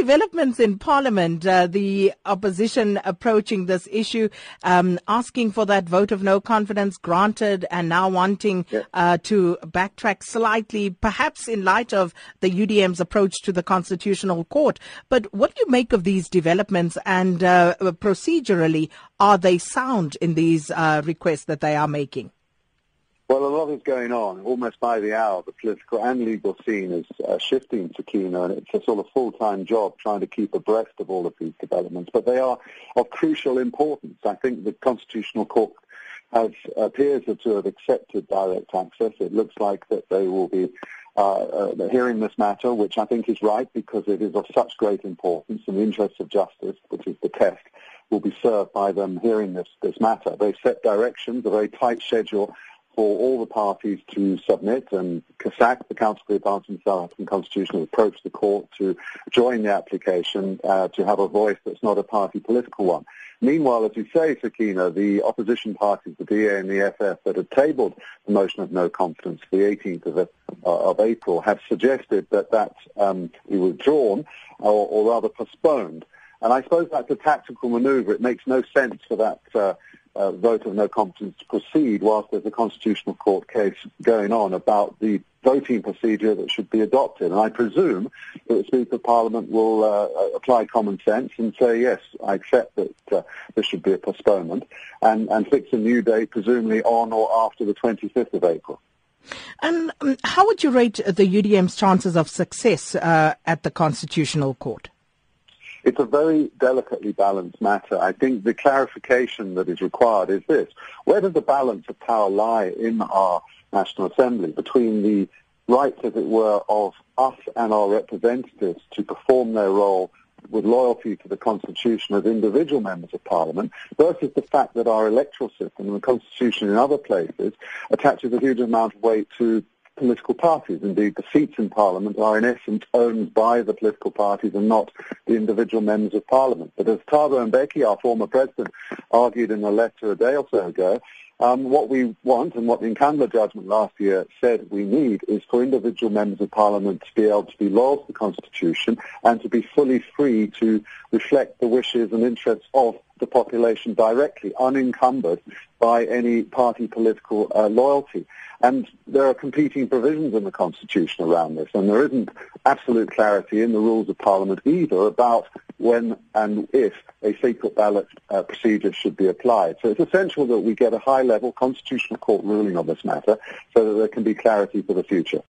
developments in Parliament, uh, the opposition approaching this issue, um, asking for that vote of no confidence granted, and now wanting uh, to backtrack slightly, perhaps in light of the UDM's approach to the Constitutional Court. But what do you make of these developments, and uh, procedurally, are they sound in these uh, requests that they are making? Well, a lot is going on. Almost by the hour, the political and legal scene is uh, shifting to Kino, and it's a sort of full-time job trying to keep abreast of all of these developments. But they are of crucial importance. I think the Constitutional Court has appears to have accepted direct access. It looks like that they will be uh, uh, hearing this matter, which I think is right because it is of such great importance, and the interests of justice, which is the test, will be served by them hearing this, this matter. They've set directions, a very tight schedule for all the parties to submit and CASAC, the Council for the Advancement South African Constitution, approached the court to join the application uh, to have a voice that's not a party political one. Meanwhile, as you say, Sakina, the opposition parties, the DA and the EFF, that had tabled the motion of no confidence the 18th of, uh, of April, have suggested that that um, be withdrawn or, or rather postponed. And I suppose that's a tactical maneuver. It makes no sense for that uh, uh, vote of no confidence to proceed whilst there's a constitutional court case going on about the voting procedure that should be adopted. And I presume that the Speaker of Parliament will uh, apply common sense and say, yes, I accept that uh, there should be a postponement and, and fix a new date, presumably on or after the 25th of April. And um, how would you rate the UDM's chances of success uh, at the Constitutional Court? It's a very delicately balanced matter. I think the clarification that is required is this. Where does the balance of power lie in our National Assembly between the rights, as it were, of us and our representatives to perform their role with loyalty to the Constitution as individual members of Parliament versus the fact that our electoral system and the Constitution in other places attaches a huge amount of weight to political parties. Indeed, the seats in Parliament are in essence owned by the political parties and not the individual members of Parliament. But as Thabo Mbeki, our former president, argued in a letter a day or so ago, um, what we want and what the Nkandla judgment last year said we need is for individual members of Parliament to be able to be loyal to the Constitution and to be fully free to reflect the wishes and interests of the population directly, unencumbered by any party political uh, loyalty. And there are competing provisions in the Constitution around this, and there isn't absolute clarity in the rules of Parliament either about when and if a secret ballot uh, procedure should be applied. So it's essential that we get a high-level constitutional court ruling on this matter so that there can be clarity for the future.